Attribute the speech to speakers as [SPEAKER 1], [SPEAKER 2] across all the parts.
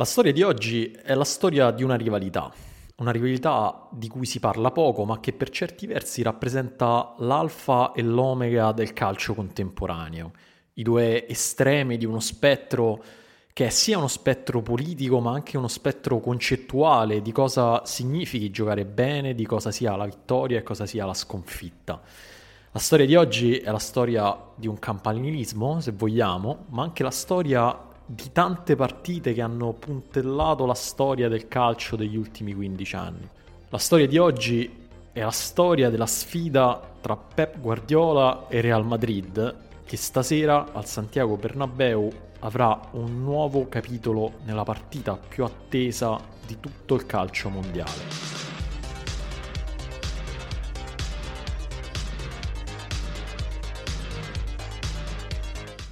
[SPEAKER 1] La storia di oggi è la storia di una rivalità, una rivalità di cui si parla poco, ma che per certi versi rappresenta l'alfa e l'omega del calcio contemporaneo, i due estremi di uno spettro che è sia uno spettro politico, ma anche uno spettro concettuale di cosa significhi giocare bene, di cosa sia la vittoria e cosa sia la sconfitta. La storia di oggi è la storia di un campanilismo, se vogliamo, ma anche la storia di tante partite che hanno puntellato la storia del calcio degli ultimi 15 anni. La storia di oggi è la storia della sfida tra Pep Guardiola e Real Madrid, che stasera al Santiago Bernabeu avrà un nuovo capitolo nella partita più attesa di tutto il calcio mondiale.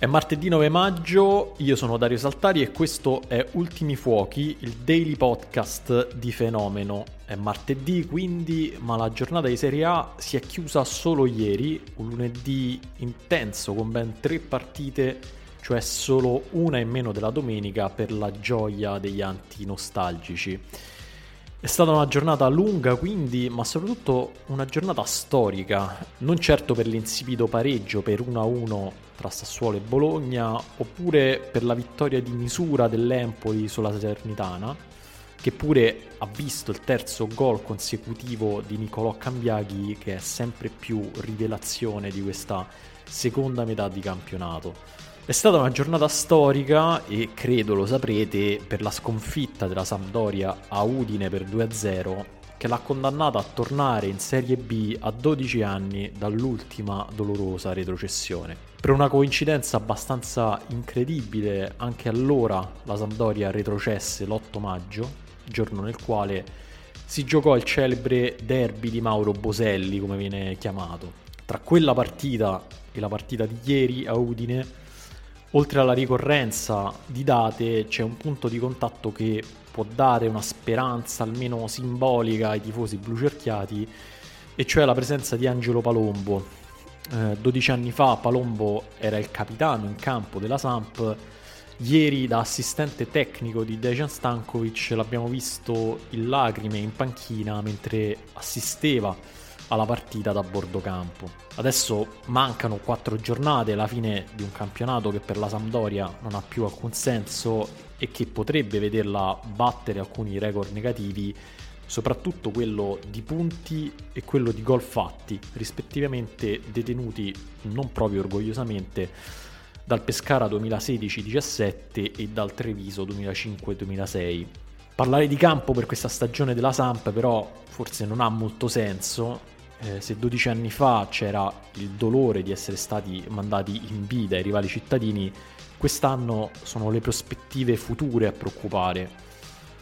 [SPEAKER 1] È martedì 9 maggio, io sono Dario Saltari e questo è Ultimi Fuochi, il daily podcast di Fenomeno. È martedì quindi, ma la giornata di Serie A si è chiusa solo ieri, un lunedì intenso con ben tre partite, cioè solo una in meno della domenica per la gioia degli anti-nostalgici. È stata una giornata lunga quindi, ma soprattutto una giornata storica, non certo per l'insipido pareggio per 1-1 tra Sassuolo e Bologna, oppure per la vittoria di misura dell'Empoli sulla Salernitana, che pure ha visto il terzo gol consecutivo di Nicolò Cambiaghi, che è sempre più rivelazione di questa seconda metà di campionato. È stata una giornata storica e credo lo saprete per la sconfitta della Sampdoria a Udine per 2-0 che l'ha condannata a tornare in Serie B a 12 anni dall'ultima dolorosa retrocessione. Per una coincidenza abbastanza incredibile, anche allora la Sampdoria retrocesse l'8 maggio, giorno nel quale si giocò il celebre derby di Mauro Boselli, come viene chiamato. Tra quella partita e la partita di ieri a Udine oltre alla ricorrenza di date c'è un punto di contatto che può dare una speranza almeno simbolica ai tifosi blucerchiati e cioè la presenza di Angelo Palombo. Eh, 12 anni fa Palombo era il capitano in campo della Samp, ieri da assistente tecnico di Dejan Stankovic l'abbiamo visto in lacrime in panchina mentre assisteva alla partita da bordo campo. Adesso mancano quattro giornate alla fine di un campionato che per la Sampdoria non ha più alcun senso e che potrebbe vederla battere alcuni record negativi, soprattutto quello di punti e quello di gol fatti, rispettivamente detenuti non proprio orgogliosamente dal Pescara 2016-17 e dal Treviso 2005-2006. Parlare di campo per questa stagione della Samp però forse non ha molto senso eh, se 12 anni fa c'era il dolore di essere stati mandati in B dai rivali cittadini, quest'anno sono le prospettive future a preoccupare.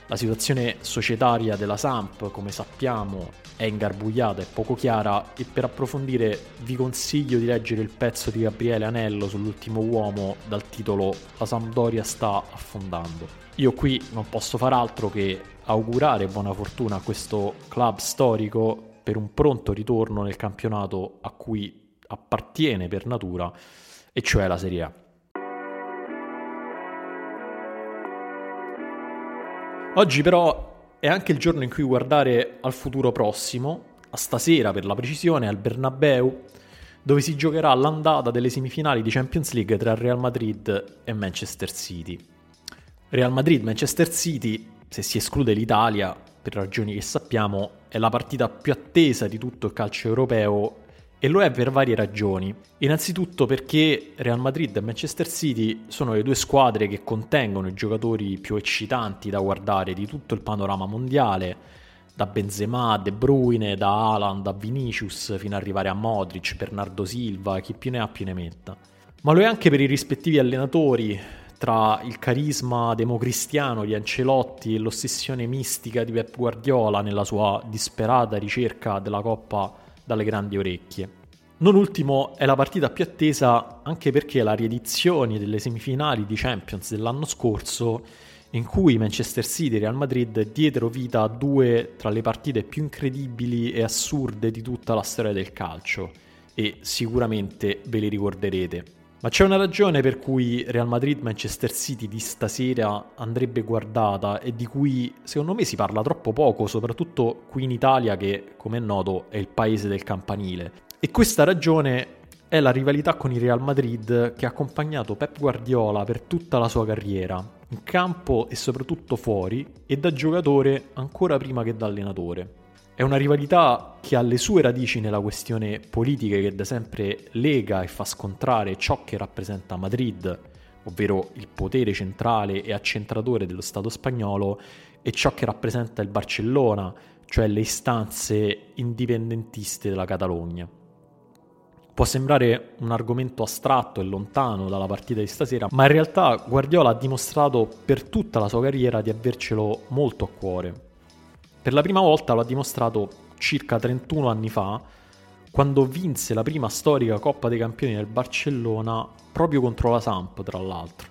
[SPEAKER 1] La situazione societaria della Samp, come sappiamo, è ingarbugliata e poco chiara e per approfondire vi consiglio di leggere il pezzo di Gabriele Anello sull'ultimo uomo dal titolo La Sampdoria sta affondando. Io qui non posso far altro che augurare buona fortuna a questo club storico per un pronto ritorno nel campionato a cui appartiene per natura, e cioè la Serie A. Oggi però è anche il giorno in cui guardare al futuro prossimo, a stasera per la precisione, al Bernabeu, dove si giocherà l'andata delle semifinali di Champions League tra Real Madrid e Manchester City. Real Madrid-Manchester City, se si esclude l'Italia, per ragioni che sappiamo, è la partita più attesa di tutto il calcio europeo e lo è per varie ragioni. Innanzitutto perché Real Madrid e Manchester City sono le due squadre che contengono i giocatori più eccitanti da guardare di tutto il panorama mondiale, da Benzema, De Bruyne, da Haaland, a Vinicius, fino ad arrivare a Modric, Bernardo Silva, chi più ne ha più ne metta. Ma lo è anche per i rispettivi allenatori, tra il carisma democristiano di Ancelotti e l'ossessione mistica di Pep Guardiola nella sua disperata ricerca della coppa dalle grandi orecchie. Non ultimo è la partita più attesa anche perché la riedizione delle semifinali di Champions dell'anno scorso in cui Manchester City e Real Madrid diedero vita a due tra le partite più incredibili e assurde di tutta la storia del calcio e sicuramente ve le ricorderete. Ma c'è una ragione per cui Real Madrid-Manchester City di stasera andrebbe guardata e di cui secondo me si parla troppo poco, soprattutto qui in Italia che, come è noto, è il paese del campanile. E questa ragione è la rivalità con il Real Madrid che ha accompagnato Pep Guardiola per tutta la sua carriera, in campo e soprattutto fuori, e da giocatore ancora prima che da allenatore. È una rivalità che ha le sue radici nella questione politica che da sempre lega e fa scontrare ciò che rappresenta Madrid, ovvero il potere centrale e accentratore dello Stato spagnolo, e ciò che rappresenta il Barcellona, cioè le istanze indipendentiste della Catalogna. Può sembrare un argomento astratto e lontano dalla partita di stasera, ma in realtà Guardiola ha dimostrato per tutta la sua carriera di avercelo molto a cuore. Per la prima volta lo ha dimostrato circa 31 anni fa, quando vinse la prima storica Coppa dei Campioni del Barcellona proprio contro la Samp, tra l'altro.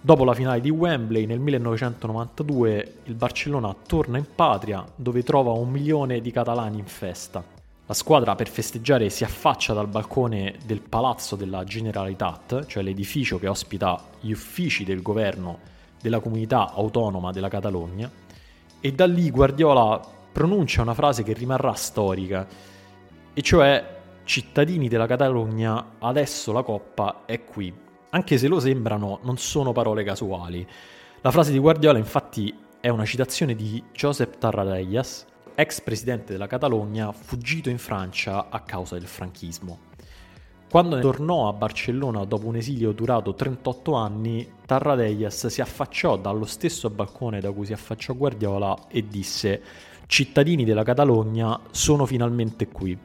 [SPEAKER 1] Dopo la finale di Wembley nel 1992 il Barcellona torna in patria dove trova un milione di catalani in festa. La squadra per festeggiare si affaccia dal balcone del Palazzo della Generalitat, cioè l'edificio che ospita gli uffici del governo della comunità autonoma della Catalogna, e da lì Guardiola pronuncia una frase che rimarrà storica, e cioè cittadini della Catalogna, adesso la coppa è qui. Anche se lo sembrano, non sono parole casuali. La frase di Guardiola infatti è una citazione di Josep Tarradellas, ex presidente della Catalogna, fuggito in Francia a causa del franchismo. Quando tornò a Barcellona dopo un esilio durato 38 anni, Tarradellas si affacciò dallo stesso balcone da cui si affacciò Guardiola e disse cittadini della Catalogna sono finalmente qui.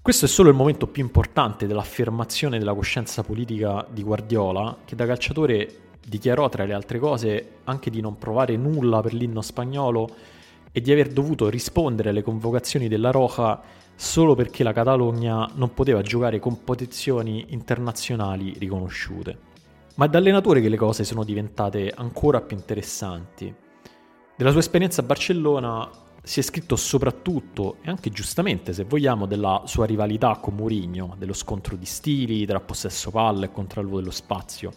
[SPEAKER 1] Questo è solo il momento più importante dell'affermazione della coscienza politica di Guardiola, che da calciatore dichiarò tra le altre cose anche di non provare nulla per l'inno spagnolo e di aver dovuto rispondere alle convocazioni della Roja solo perché la Catalogna non poteva giocare competizioni internazionali riconosciute. Ma è da allenatore che le cose sono diventate ancora più interessanti. Della sua esperienza a Barcellona si è scritto soprattutto, e anche giustamente se vogliamo, della sua rivalità con Mourinho, dello scontro di stili tra possesso palla e controllo dello spazio.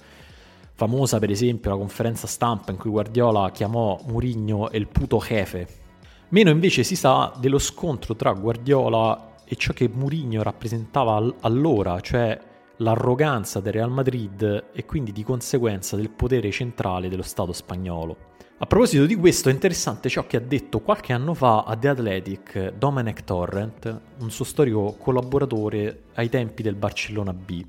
[SPEAKER 1] Famosa per esempio la conferenza stampa in cui Guardiola chiamò Mourinho il puto jefe, Meno invece si sa dello scontro tra Guardiola e ciò che Mourinho rappresentava allora, cioè l'arroganza del Real Madrid e quindi di conseguenza del potere centrale dello Stato spagnolo. A proposito di questo è interessante ciò che ha detto qualche anno fa a The Athletic Domenech Torrent, un suo storico collaboratore ai tempi del Barcellona B.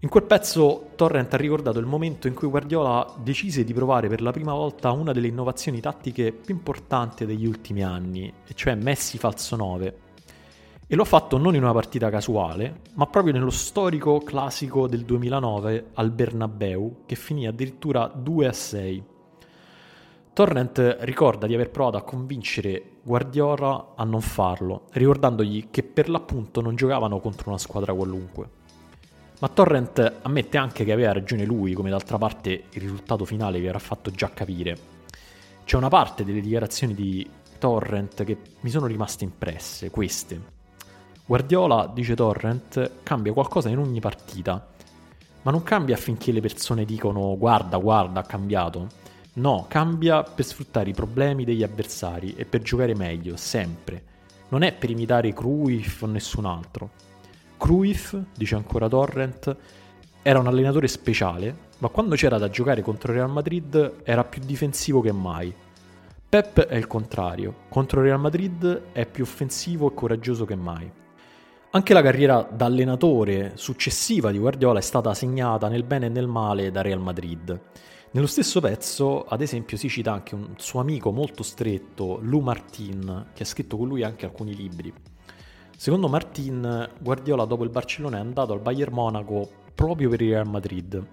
[SPEAKER 1] In quel pezzo Torrent ha ricordato il momento in cui Guardiola decise di provare per la prima volta una delle innovazioni tattiche più importanti degli ultimi anni, e cioè Messi falso 9. E lo ha fatto non in una partita casuale, ma proprio nello storico classico del 2009 al Bernabeu, che finì addirittura 2 a 6. Torrent ricorda di aver provato a convincere Guardiola a non farlo, ricordandogli che per l'appunto non giocavano contro una squadra qualunque. Ma Torrent ammette anche che aveva ragione lui, come d'altra parte il risultato finale vi avrà fatto già capire. C'è una parte delle dichiarazioni di Torrent che mi sono rimaste impresse, queste. Guardiola, dice Torrent, cambia qualcosa in ogni partita, ma non cambia affinché le persone dicono guarda, guarda, ha cambiato. No, cambia per sfruttare i problemi degli avversari e per giocare meglio, sempre. Non è per imitare Cruyff o nessun altro. Cruyff, dice ancora Torrent, era un allenatore speciale, ma quando c'era da giocare contro Real Madrid era più difensivo che mai. Pep è il contrario, contro Real Madrid è più offensivo e coraggioso che mai. Anche la carriera da allenatore successiva di Guardiola è stata segnata nel bene e nel male da Real Madrid. Nello stesso pezzo, ad esempio, si cita anche un suo amico molto stretto, Lou Martin, che ha scritto con lui anche alcuni libri. Secondo Martin, Guardiola dopo il Barcellona è andato al Bayern Monaco proprio per il Real Madrid.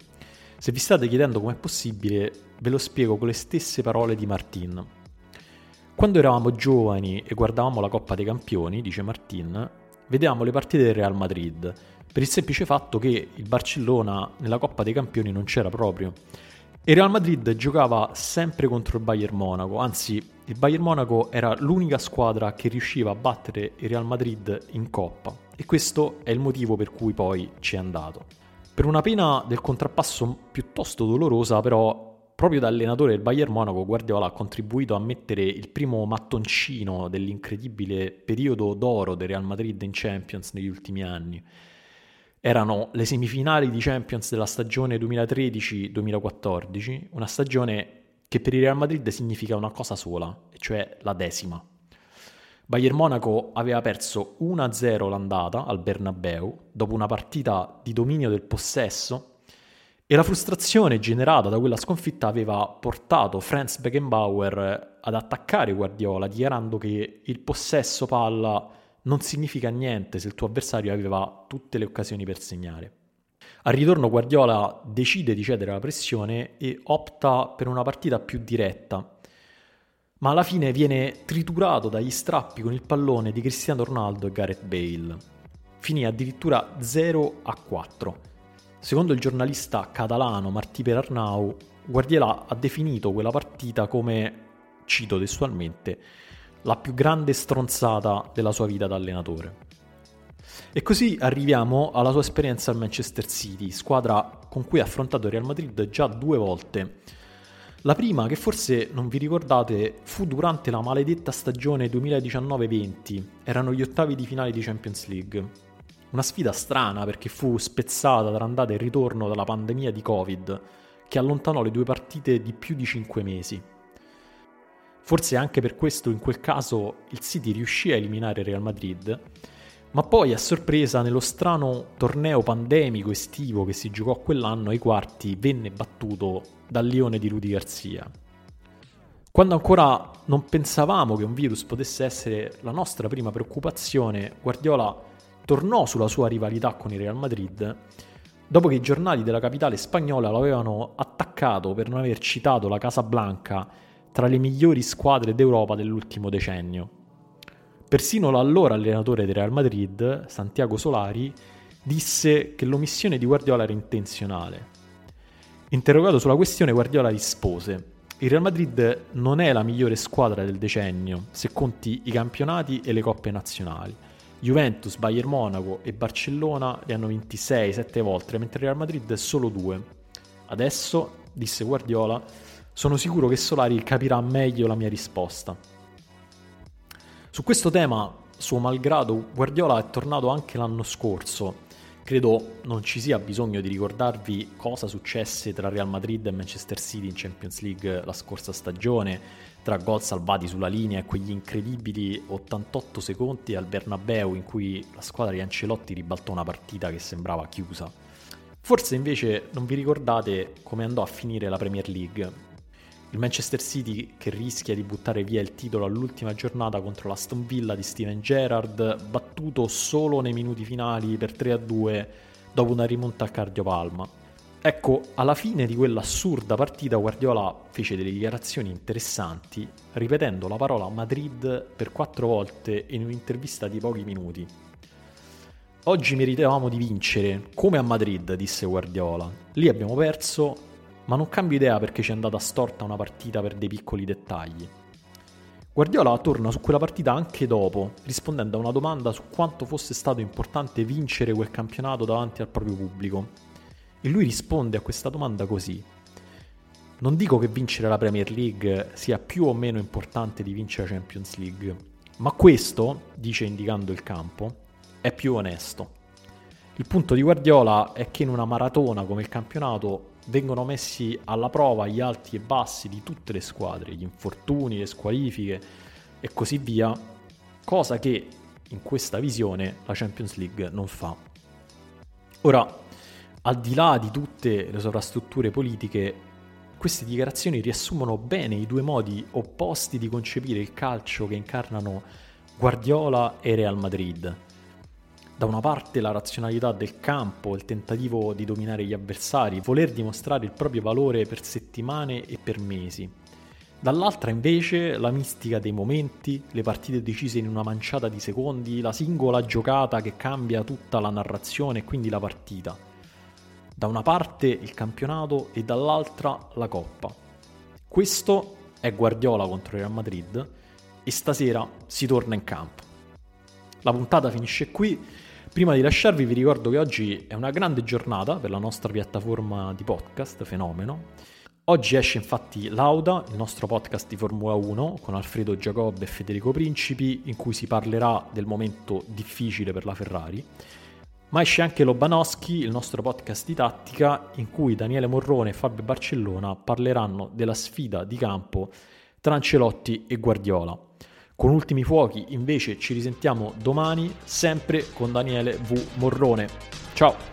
[SPEAKER 1] Se vi state chiedendo com'è possibile, ve lo spiego con le stesse parole di Martin. Quando eravamo giovani e guardavamo la Coppa dei Campioni, dice Martin, vedevamo le partite del Real Madrid, per il semplice fatto che il Barcellona nella Coppa dei Campioni non c'era proprio. Il Real Madrid giocava sempre contro il Bayern Monaco, anzi il Bayern Monaco era l'unica squadra che riusciva a battere il Real Madrid in coppa e questo è il motivo per cui poi ci è andato. Per una pena del contrappasso piuttosto dolorosa, però, proprio da allenatore del Bayern Monaco, Guardiola ha contribuito a mettere il primo mattoncino dell'incredibile periodo d'oro del Real Madrid in Champions negli ultimi anni. Erano le semifinali di Champions della stagione 2013-2014, una stagione che per il Real Madrid significa una cosa sola, cioè la decima. Bayern Monaco aveva perso 1-0 l'andata al Bernabeu dopo una partita di dominio del possesso e la frustrazione generata da quella sconfitta aveva portato Franz Beckenbauer ad attaccare Guardiola dichiarando che il possesso palla non significa niente se il tuo avversario aveva tutte le occasioni per segnare. Al ritorno Guardiola decide di cedere alla pressione e opta per una partita più diretta, ma alla fine viene triturato dagli strappi con il pallone di Cristiano Ronaldo e Gareth Bale. Finì addirittura 0 a 4. Secondo il giornalista catalano Martí Perarnau, Guardiola ha definito quella partita come, cito testualmente, la più grande stronzata della sua vita da allenatore. E così arriviamo alla sua esperienza al Manchester City, squadra con cui ha affrontato Real Madrid già due volte la prima, che forse non vi ricordate, fu durante la maledetta stagione 2019-20, erano gli ottavi di finale di Champions League. Una sfida strana perché fu spezzata tra andata e ritorno dalla pandemia di Covid, che allontanò le due partite di più di 5 mesi. Forse anche per questo in quel caso il City riuscì a eliminare Real Madrid, ma poi a sorpresa nello strano torneo pandemico estivo che si giocò quell'anno ai quarti venne battuto dal Lione di Rudy Garcia. Quando ancora non pensavamo che un virus potesse essere la nostra prima preoccupazione, Guardiola tornò sulla sua rivalità con il Real Madrid dopo che i giornali della capitale spagnola lo avevano attaccato per non aver citato la Casa Blanca tra le migliori squadre d'Europa dell'ultimo decennio. Persino l'allora allenatore del Real Madrid, Santiago Solari, disse che l'omissione di Guardiola era intenzionale Interrogato sulla questione, Guardiola rispose: Il Real Madrid non è la migliore squadra del decennio, se conti i campionati e le coppe nazionali. Juventus, Bayern Monaco e Barcellona li hanno vinti 6-7 volte, mentre il Real Madrid solo due. Adesso, disse Guardiola, sono sicuro che Solari capirà meglio la mia risposta. Su questo tema, suo malgrado, Guardiola è tornato anche l'anno scorso Credo non ci sia bisogno di ricordarvi cosa successe tra Real Madrid e Manchester City in Champions League la scorsa stagione, tra gol salvati sulla linea e quegli incredibili 88 secondi al Bernabeu in cui la squadra di Ancelotti ribaltò una partita che sembrava chiusa. Forse invece non vi ricordate come andò a finire la Premier League, il Manchester City che rischia di buttare via il titolo all'ultima giornata contro l'Aston Villa di Steven Gerrard, battuto solo nei minuti finali per 3-2 dopo una rimonta al cardiopalma. Ecco, alla fine di quell'assurda partita Guardiola fece delle dichiarazioni interessanti, ripetendo la parola Madrid per quattro volte in un'intervista di pochi minuti. Oggi meritavamo di vincere, come a Madrid, disse Guardiola. Lì abbiamo perso ma non cambio idea perché ci è andata storta una partita per dei piccoli dettagli. Guardiola torna su quella partita anche dopo, rispondendo a una domanda su quanto fosse stato importante vincere quel campionato davanti al proprio pubblico. E lui risponde a questa domanda così. Non dico che vincere la Premier League sia più o meno importante di vincere la Champions League, ma questo, dice indicando il campo, è più onesto. Il punto di Guardiola è che in una maratona come il campionato vengono messi alla prova gli alti e bassi di tutte le squadre, gli infortuni, le squalifiche e così via, cosa che in questa visione la Champions League non fa. Ora, al di là di tutte le sovrastrutture politiche, queste dichiarazioni riassumono bene i due modi opposti di concepire il calcio che incarnano Guardiola e Real Madrid da una parte la razionalità del campo, il tentativo di dominare gli avversari, voler dimostrare il proprio valore per settimane e per mesi. Dall'altra invece la mistica dei momenti, le partite decise in una manciata di secondi, la singola giocata che cambia tutta la narrazione e quindi la partita. Da una parte il campionato e dall'altra la coppa. Questo è Guardiola contro il Real Madrid e stasera si torna in campo. La puntata finisce qui. Prima di lasciarvi vi ricordo che oggi è una grande giornata per la nostra piattaforma di podcast Fenomeno. Oggi esce infatti Lauda, il nostro podcast di Formula 1 con Alfredo Giacobbe e Federico Principi in cui si parlerà del momento difficile per la Ferrari. Ma esce anche Lobanowski, il nostro podcast di tattica in cui Daniele Morrone e Fabio Barcellona parleranno della sfida di campo tra Ancelotti e Guardiola. Con Ultimi Fuochi invece ci risentiamo domani sempre con Daniele V. Morrone. Ciao!